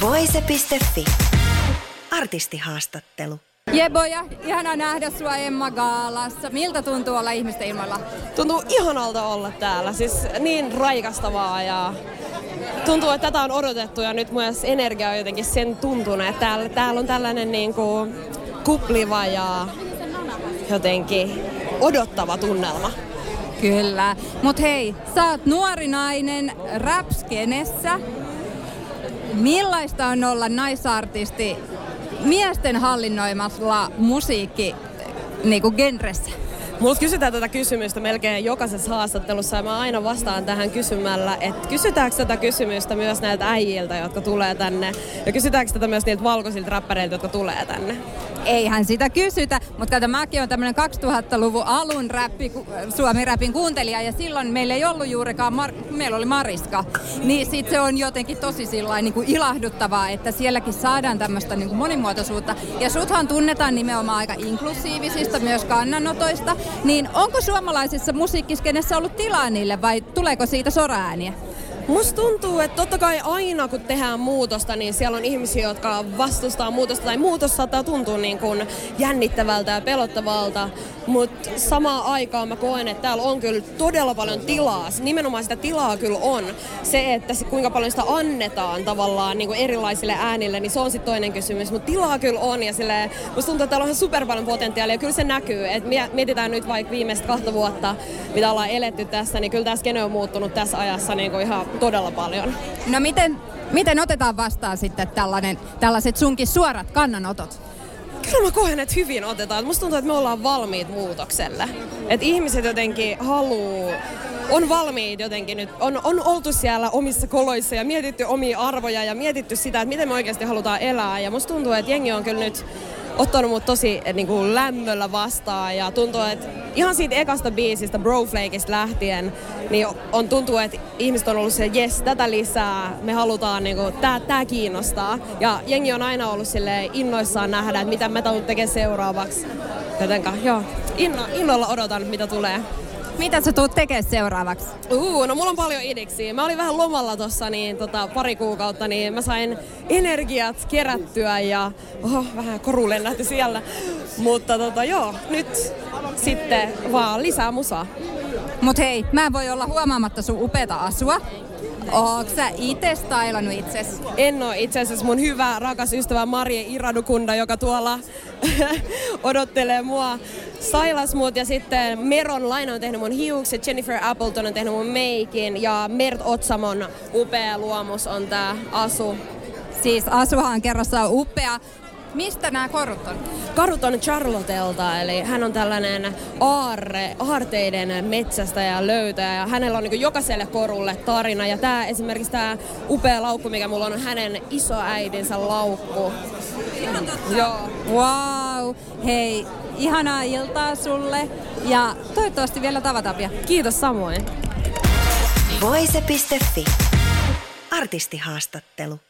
Voise.fi. Artistihaastattelu. Jeboja, ihana nähdä sua Emma Gaalassa. Miltä tuntuu olla ihmisten ilmoilla? Tuntuu ihanalta olla täällä, siis niin raikastavaa ja tuntuu, että tätä on odotettu ja nyt myös energia on jotenkin sen tuntunut, että täällä, täällä on tällainen niin kuin kupliva ja jotenkin odottava tunnelma. Kyllä. Mut hei, sä oot nuori nainen rapskenessä. Millaista on olla naisartisti miesten hallinnoimalla musiikki niin kuin genressä? Mulla kysytään tätä kysymystä melkein jokaisessa haastattelussa ja mä aina vastaan tähän kysymällä, että kysytäänkö tätä kysymystä myös näiltä äijiltä, jotka tulee tänne ja kysytäänkö tätä myös niiltä valkoisilta räppäreiltä, jotka tulee tänne? Eihän sitä kysytä, mutta kato mäkin on tämmönen 2000-luvun alun räppi, suomi-räpin kuuntelija ja silloin meillä ei ollut juurikaan, Mar- meillä oli Mariska. Niin sit se on jotenkin tosi sillain, niin kuin ilahduttavaa, että sielläkin saadaan tämmöistä niin kuin monimuotoisuutta. Ja suthan tunnetaan nimenomaan aika inklusiivisista myös kannanotoista. Niin onko suomalaisessa musiikkiskenessä ollut tilaa niille vai tuleeko siitä soraääniä? Musta tuntuu, että totta kai aina kun tehdään muutosta, niin siellä on ihmisiä, jotka vastustaa muutosta tai muutos saattaa tuntua niin kuin jännittävältä ja pelottavalta, mutta samaan aikaan mä koen, että täällä on kyllä todella paljon tilaa. Nimenomaan sitä tilaa kyllä on. Se, että se, kuinka paljon sitä annetaan tavallaan niin kuin erilaisille äänille, niin se on sitten toinen kysymys. Mutta tilaa kyllä on ja sille, musta tuntuu, että täällä on super paljon potentiaalia kyllä se näkyy. Et mietitään nyt vaikka viimeistä kahta vuotta, mitä ollaan eletty tässä, niin kyllä tämä skene on muuttunut tässä ajassa niin kuin ihan todella paljon. No miten, miten otetaan vastaan sitten tällainen, tällaiset sunkin suorat kannanotot? Kyllä mä koen, että hyvin otetaan. Musta tuntuu, että me ollaan valmiit muutokselle. Että ihmiset jotenkin haluu on valmiit jotenkin nyt, on, on oltu siellä omissa koloissa ja mietitty omia arvoja ja mietitty sitä, että miten me oikeasti halutaan elää. Ja musta tuntuu, että jengi on kyllä nyt ottanut mut tosi niin kuin lämmöllä vastaan ja tuntuu, että ihan siitä ekasta biisistä, Broflakeista lähtien, niin on tuntuu, että ihmiset on ollut se, jes, tätä lisää, me halutaan, niin kuin, tää, tää kiinnostaa. Ja jengi on aina ollut sille innoissaan nähdä, että mitä me tulet tekemään seuraavaksi. Jotenka, joo, inno, innolla odotan, mitä tulee. Mitä sä tuut tekemään seuraavaksi? Uu, no mulla on paljon idiksiä. Mä olin vähän lomalla tossa niin, tota, pari kuukautta, niin mä sain energiat kerättyä ja oho, vähän koru lennähti siellä. Mutta tota, joo, nyt sitten vaan lisää musaa. Mut hei, mä en voi olla huomaamatta sun upeata asua. Ootko sä itse stylannut itses? En oo itse asiassa mun hyvä rakas ystävä Marie Iradukunda, joka tuolla odottelee mua. Sailas mut ja sitten Meron Laina on tehnyt mun hiukset, Jennifer Appleton on tehnyt mun meikin ja Mert Otsamon upea luomus on tää Asu. Siis Asuhan kerrassa on upea. Mistä nämä korut on? Karut on Charlotelta, eli hän on tällainen aarre, aarteiden metsästä ja löytäjä. Ja hänellä on niin jokaiselle korulle tarina. Ja tämä esimerkiksi tämä upea laukku, mikä mulla on, on hänen isoäidinsä laukku. Joo. Wow. Hei, ihanaa iltaa sulle ja toivottavasti vielä tavataan pian. Kiitos samoin. Voise.fi. Artistihaastattelu.